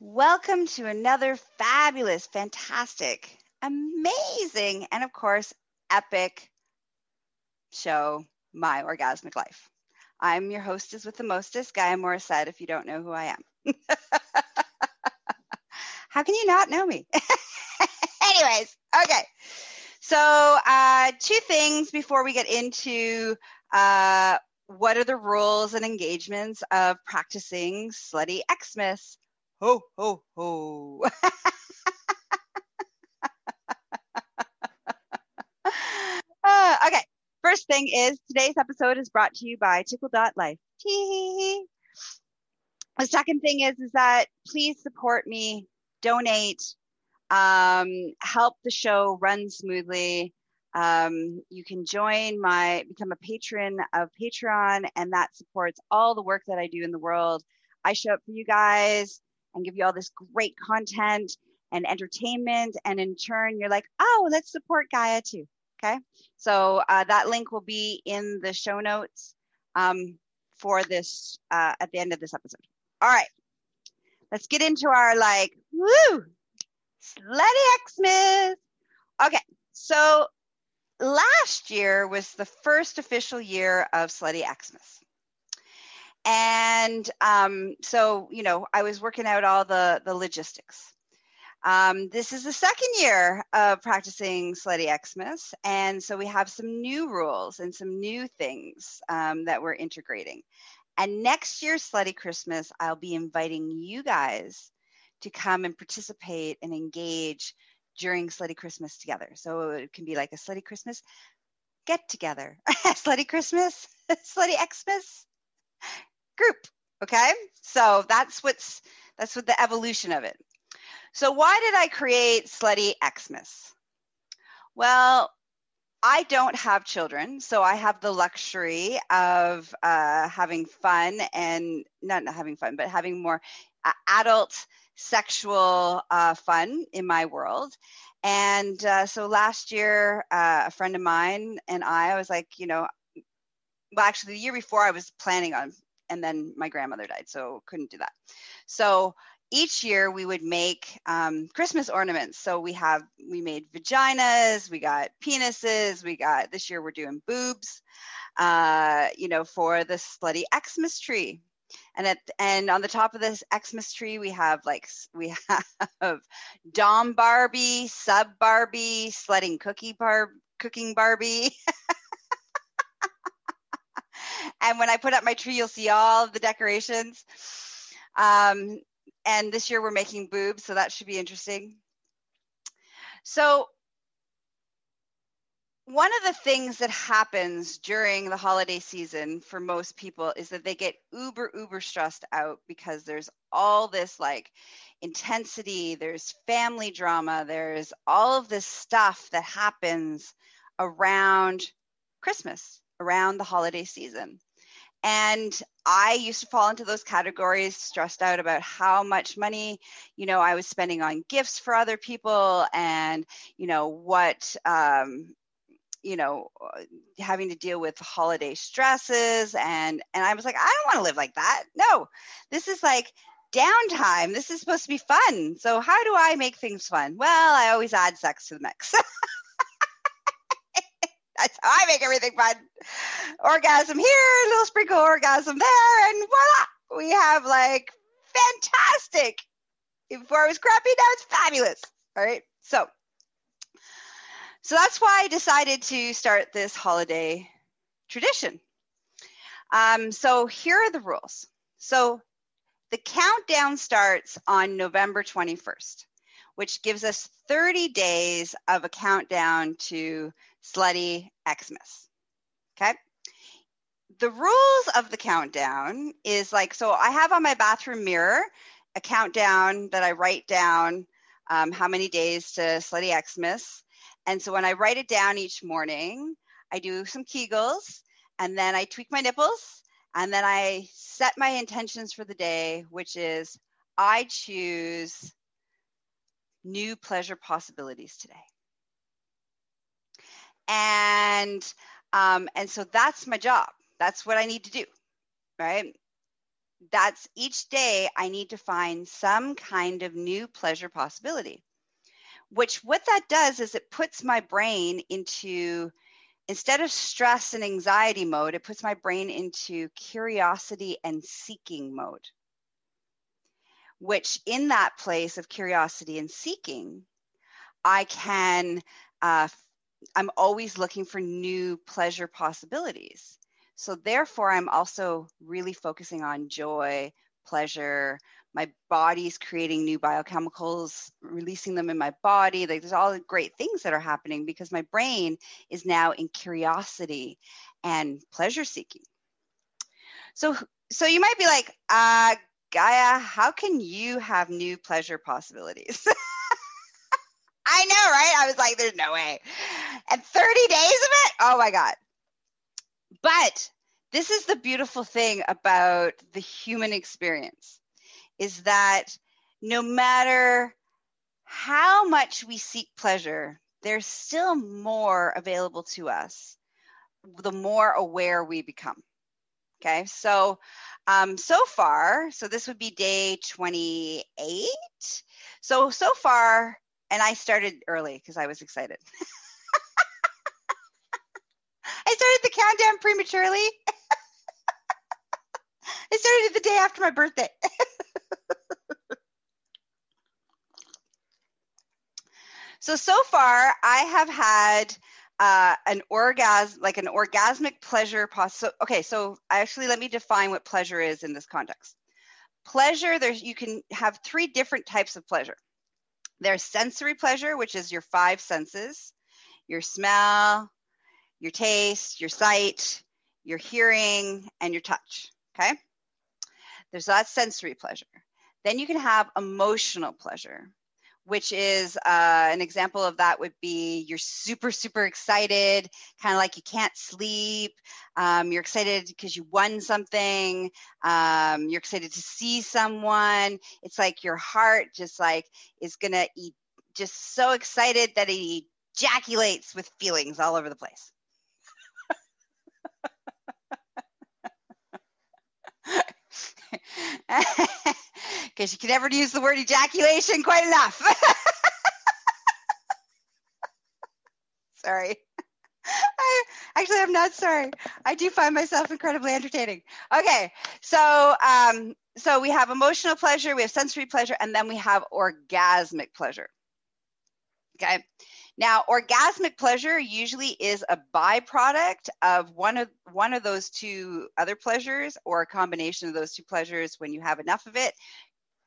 Welcome to another fabulous, fantastic, amazing, and of course, epic show, My Orgasmic Life. I'm your hostess with the mostest, Gaia Morissette, if you don't know who I am. How can you not know me? Anyways, okay. So, uh, two things before we get into uh, what are the rules and engagements of practicing slutty Xmas? Ho, ho, ho. uh, okay, first thing is today's episode is brought to you by Tickle.life. The second thing is, is that please support me, donate, um, help the show run smoothly. Um, you can join my, become a patron of Patreon, and that supports all the work that I do in the world. I show up for you guys and give you all this great content and entertainment. And in turn, you're like, oh, let's support Gaia too. Okay. So uh, that link will be in the show notes um, for this uh, at the end of this episode. All right. Let's get into our like, woo, Slutty Xmas. Okay. So last year was the first official year of Slutty Xmas. And um, so, you know, I was working out all the, the logistics. Um, this is the second year of practicing Slutty Xmas. And so we have some new rules and some new things um, that we're integrating. And next year's Slutty Christmas, I'll be inviting you guys to come and participate and engage during Slutty Christmas together. So it can be like a Slutty Christmas get together, Slutty Christmas, Slutty Xmas group. Okay, so that's what's that's what the evolution of it. So why did I create Slutty Xmas? Well, I don't have children, so I have the luxury of uh, having fun and not, not having fun, but having more uh, adult sexual uh, fun in my world. And uh, so last year, uh, a friend of mine and I, I was like, you know, well, actually, the year before, I was planning on and then my grandmother died, so couldn't do that. So each year we would make um, Christmas ornaments. So we have we made vaginas, we got penises, we got this year we're doing boobs. Uh, you know, for the slutty Xmas tree. And at and on the top of this Xmas tree, we have like we have Dom Barbie, Sub Barbie, sledding cookie bar, cooking Barbie. and when I put up my tree, you'll see all of the decorations. Um, and this year we're making boobs, so that should be interesting. So one of the things that happens during the holiday season for most people is that they get uber uber stressed out because there's all this like intensity there's family drama there's all of this stuff that happens around christmas around the holiday season and i used to fall into those categories stressed out about how much money you know i was spending on gifts for other people and you know what um, you know having to deal with holiday stresses. And and i was like i don't want to live like that. No this is like downtime. This is supposed to be fun. So how do i make things fun? Well i always add sex to the mix That's how I make everything fun. Orgasm here, little sprinkle orgasm there, and voila, we have like fantastic. Before it was crappy, now it's fabulous. All right. So, so that's why I decided to start this holiday tradition. Um, so here are the rules. So the countdown starts on November 21st, which gives us 30 days of a countdown to slutty Xmas. Okay. The rules of the countdown is like so I have on my bathroom mirror a countdown that I write down um, how many days to slutty Xmas. And so when I write it down each morning, I do some Kegels and then I tweak my nipples and then I set my intentions for the day, which is I choose new pleasure possibilities today and um, and so that's my job that's what i need to do right that's each day I need to find some kind of new pleasure possibility. Which what that does is it puts my brain into instead of stress and anxiety mode, it puts my brain into curiosity and seeking mode. Which in that place of curiosity and seeking, I can uh, I'm always looking for new pleasure possibilities. So therefore, I'm also really focusing on joy, pleasure. My body's creating new biochemicals, releasing them in my body. Like there's all the great things that are happening because my brain is now in curiosity and pleasure seeking. So, so you might be like, uh, Gaia, how can you have new pleasure possibilities? I know, right? I was like, there's no way. And 30 days of it? Oh my God. But this is the beautiful thing about the human experience is that no matter how much we seek pleasure, there's still more available to us the more aware we become. Okay, so um, so far, so this would be day 28. So, so far, and I started early because I was excited. I started the countdown prematurely. I started the day after my birthday. so so far, I have had uh, an orgasm, like an orgasmic pleasure. Pos- so, okay, so actually, let me define what pleasure is in this context. Pleasure, there's you can have three different types of pleasure. There's sensory pleasure, which is your five senses, your smell, your taste, your sight, your hearing, and your touch. Okay. There's that sensory pleasure. Then you can have emotional pleasure, which is uh, an example of that would be you're super, super excited, kind of like you can't sleep. Um, you're excited because you won something. Um, you're excited to see someone. It's like your heart just like is going to eat, just so excited that it ejaculates with feelings all over the place. because you can never use the word ejaculation quite enough. sorry. I, actually, I'm not sorry. I do find myself incredibly entertaining. Okay, so um, so we have emotional pleasure, we have sensory pleasure, and then we have orgasmic pleasure. Okay, now, orgasmic pleasure usually is a byproduct of one of one of those two other pleasures or a combination of those two pleasures. When you have enough of it,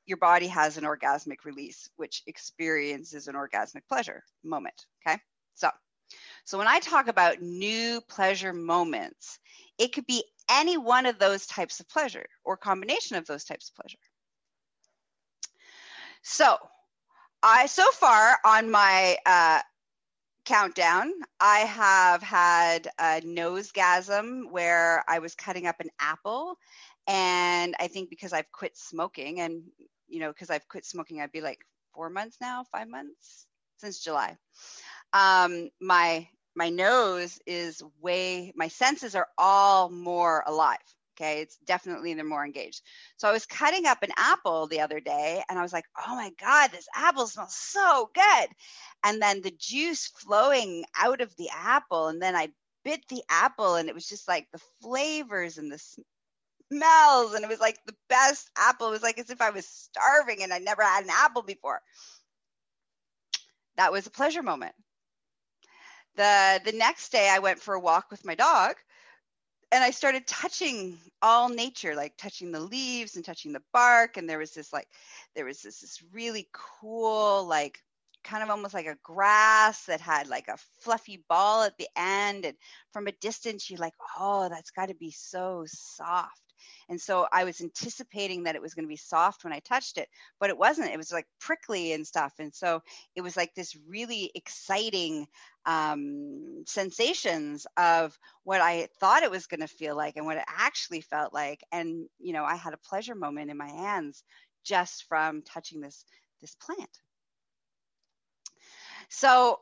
your body has an orgasmic release, which experiences an orgasmic pleasure moment. Okay. So so when I talk about new pleasure moments, it could be any one of those types of pleasure or combination of those types of pleasure. So I so far on my uh, countdown. I have had a nosegasm where I was cutting up an apple. And I think because I've quit smoking, and, you know, because I've quit smoking, I'd be like four months now, five months since July. Um, my my nose is way my senses are all more alive Okay, it's definitely they're more engaged. So I was cutting up an apple the other day and I was like, oh my God, this apple smells so good. And then the juice flowing out of the apple. And then I bit the apple and it was just like the flavors and the smells. And it was like the best apple. It was like as if I was starving and I never had an apple before. That was a pleasure moment. The the next day I went for a walk with my dog and I started touching all nature, like touching the leaves and touching the bark. And there was this like, there was this, this really cool, like kind of almost like a grass that had like a fluffy ball at the end. And from a distance, you're like, oh, that's got to be so soft. And so I was anticipating that it was going to be soft when I touched it, but it wasn't. It was like prickly and stuff. And so it was like this really exciting um, sensations of what I thought it was going to feel like and what it actually felt like. And, you know, I had a pleasure moment in my hands just from touching this this plant. So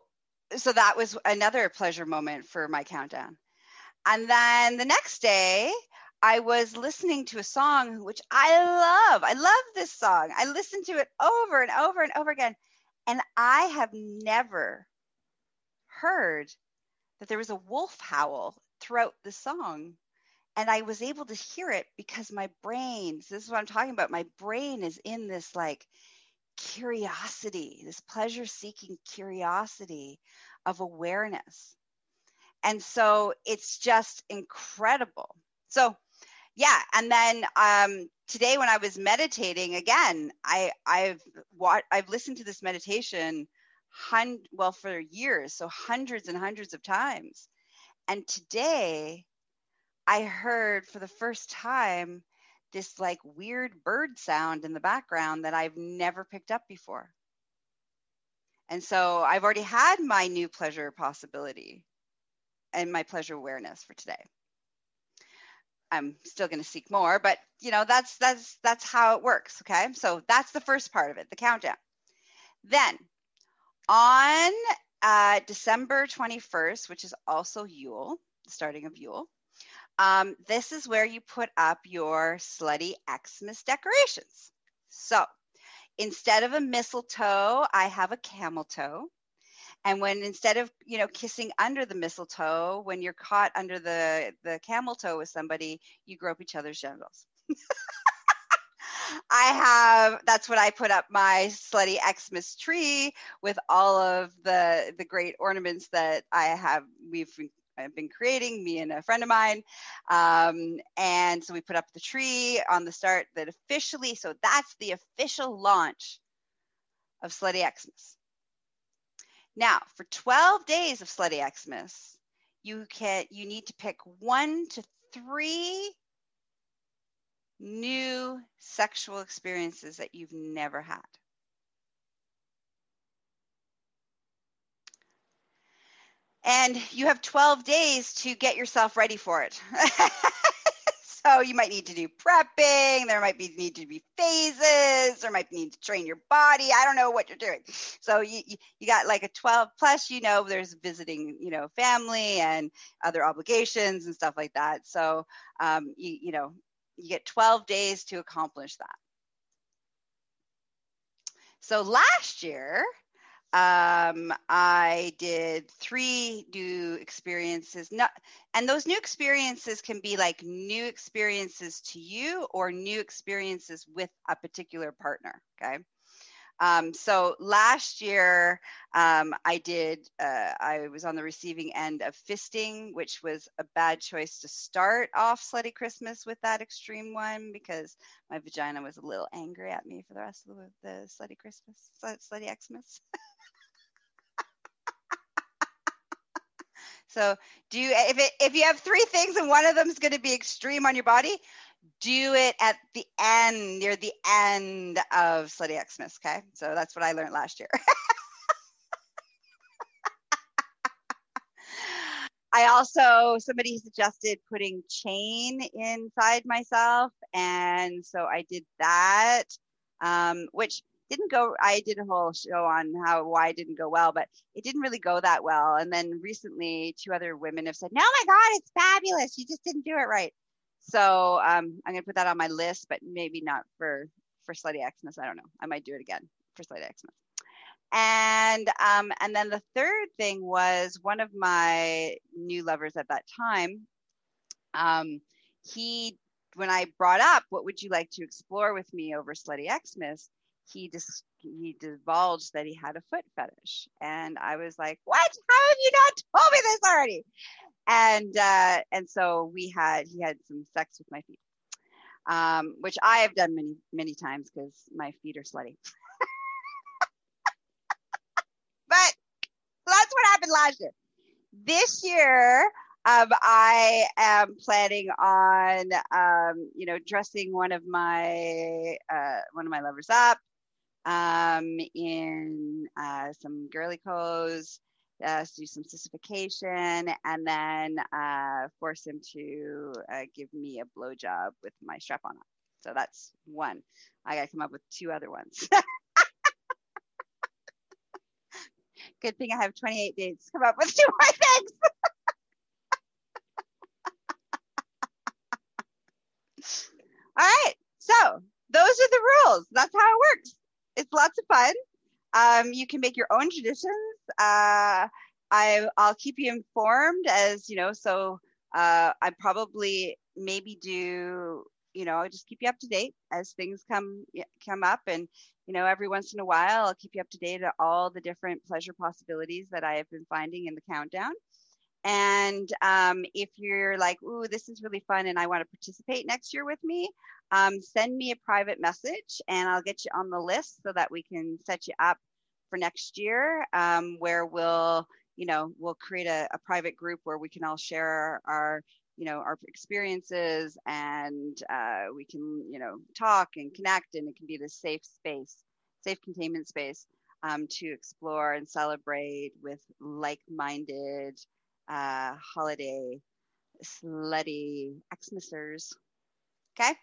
so that was another pleasure moment for my countdown. And then the next day, I was listening to a song which I love. I love this song. I listened to it over and over and over again. And I have never heard that there was a wolf howl throughout the song. And I was able to hear it because my brain, so this is what I'm talking about, my brain is in this like curiosity, this pleasure seeking curiosity of awareness. And so it's just incredible. So, yeah, and then um, today when I was meditating again, I I've what I've listened to this meditation hun- well for years, so hundreds and hundreds of times. And today I heard for the first time this like weird bird sound in the background that I've never picked up before. And so I've already had my new pleasure possibility and my pleasure awareness for today. I'm still going to seek more, but you know, that's that's that's how it works, okay? So that's the first part of it, the countdown. Then on uh, December 21st, which is also Yule, the starting of Yule, um, this is where you put up your slutty Xmas decorations. So instead of a mistletoe, I have a camel toe. And when instead of you know kissing under the mistletoe, when you're caught under the the camel toe with somebody, you grope each other's genitals. I have that's what I put up my slutty Xmas tree with all of the the great ornaments that I have we've I've been creating, me and a friend of mine. Um, and so we put up the tree on the start that officially, so that's the official launch of Slutty Xmas. Now, for 12 days of Slutty Xmas, you can you need to pick one to three new sexual experiences that you've never had. and you have 12 days to get yourself ready for it. so you might need to do prepping. There might be need to be phases. There might need to train your body. I don't know what you're doing. So you, you, you got like a 12 plus. You know, there's visiting, you know, family and other obligations and stuff like that. So um, you you know you get 12 days to accomplish that. So last year, um, I did three new experiences. Not, and those new experiences can be like new experiences to you or new experiences with a particular partner. Okay. Um, so last year, um, I did, uh, I was on the receiving end of fisting, which was a bad choice to start off Slutty Christmas with that extreme one because my vagina was a little angry at me for the rest of the, the Slutty Christmas, Slutty Xmas. So do you, if it, if you have three things and one of them is going to be extreme on your body, do it at the end, near the end of Slutty Xmas. Okay. So that's what I learned last year. I also, somebody suggested putting chain inside myself. And so I did that, um, which didn't go i did a whole show on how why it didn't go well but it didn't really go that well and then recently two other women have said no my god it's fabulous you just didn't do it right so um, i'm going to put that on my list but maybe not for for slutty xmas. I don't know. I might do it again for slutty xmas. And um, and then the third thing was one of my new lovers at that time um, he when i brought up what would you like to explore with me over slutty xmas? he just he divulged that he had a foot fetish. And i was like what? How have you not told me this already and uh and so we had he had some sex with my feet um which i have done many many times because my feet are slutty but that's what happened last year. This year um, I am planning on, um, you know, dressing one of my uh, one of my lovers up um, in uh, some girly clothes, uh, do some sissification and then uh, force him to uh, give me a blowjob with my strap on. So that's one. I got to come up with two other ones. Good thing I have 28 days to come up with two more things. All right. So those are the rules. That's how it works. It's lots of fun. Um, you can make your own traditions uh, I I'll keep you informed as you know. So uh, I probably maybe do you know I'll just keep you up to date as things come come up and you know every once in a while I'll keep you up to date on all the different pleasure possibilities that I have been finding in the countdown. And um, if you're like, ooh, this is really fun and I want to participate next year with me, um, send me a private message and I'll get you on the list so that we can set you up for next year um, where we'll you know we'll create a, a, private group where we can all share our, you know our experiences and uh, we can you know talk and connect and it can be this safe space safe containment space um, to explore and celebrate with like-minded uh, holiday slutty xmasers okay?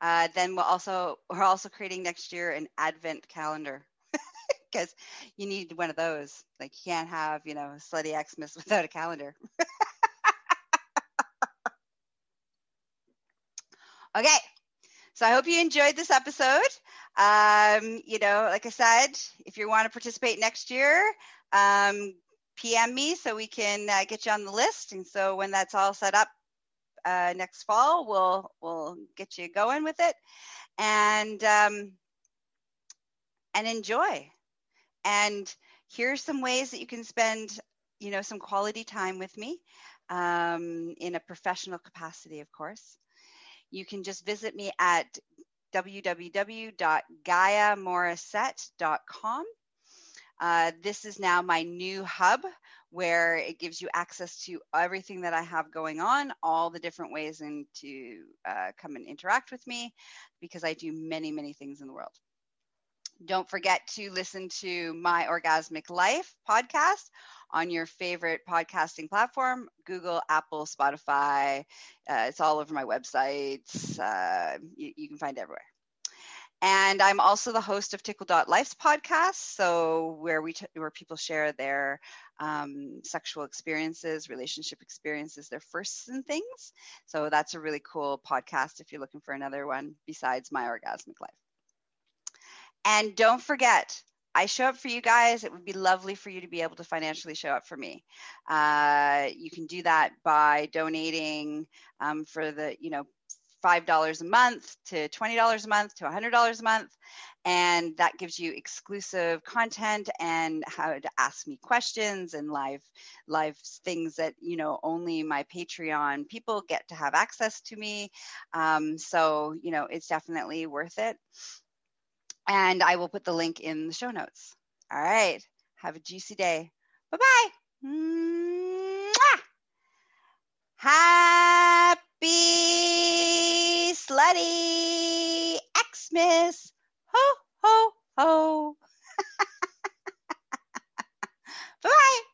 Uh, then we'll also we're also creating next year an advent calendar because you need one of those. Like you can't have, you know, slutty Xmas without a calendar. okay. So I hope you enjoyed this episode. Um, you know, like I said, if you want to participate next year, um, PM me so we can uh, get you on the list. And so when that's all set up uh, next fall, we'll we'll get you going with it, and um, and enjoy. And here's some ways that you can spend, you know, some quality time with me um, in a professional capacity, of course. You can just visit me at www.gaiamorissette.com. Uh, this is now my new hub where it gives you access to everything that I have going on, all the different ways and to uh, come and interact with me because I do many, many things in the world. Don't forget to listen to my Orgasmic Life podcast on your favorite podcasting platform Google, Apple, Spotify. Uh, it's all over my websites. Uh, you, you, can find everywhere. And I'm also the host of Tickle.life's podcast, so where we t- where people share their um, sexual experiences, relationship experiences, their firsts and things. So that's a really cool podcast if you're looking for another one besides my orgasmic life. And don't forget, I show up for you guys. It would be lovely for you to be able to financially show up for me. Uh, you can do that by donating um, for the, you know, $5 a month to $20 a month to $100 a month. And that gives you exclusive content and how to ask me questions and live, live things that, you know, only my Patreon people get to have access to me. Um, so, you know, it's definitely worth it and I will put the link in the show notes. All right. Have a juicy day. Bye bye. Happy slutty Xmas. Ho, ho, ho. bye bye.